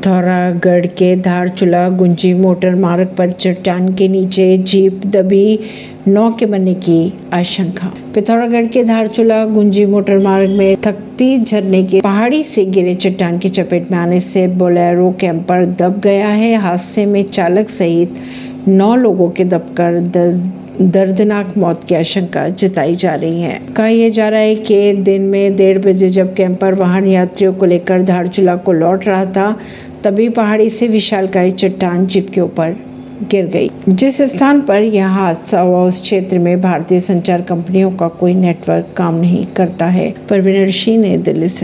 पिथौरागढ़ के धारचूला गुंजी मोटर मार्ग पर चट्टान के नीचे जीप दबी नौ के बनने की आशंका। पिथौरागढ़ के धारचूला गुंजी मोटर मार्ग में थकती झरने की पहाड़ी से गिरे चट्टान की चपेट में आने से बोलेरो कैंपर दब गया है। हादसे में चालक सहित नौ लोगों के दबकर दर्दनाक मौत की आशंका जताई जा रही है। कहा यह जा रहा है कि दिन में डेढ़ बजे जब कैंपर वाहन यात्रियों को लेकर धारचूला को लौट रहा था, तभी पहाड़ी से विशालकाय चट्टान जिप के ऊपर गिर गई। जिस स्थान पर यह हादसा हुआ, उस क्षेत्र में भारतीय संचार कंपनियों का कोई नेटवर्क काम नहीं करता है, परवीन सिंह नई दिल्ली से।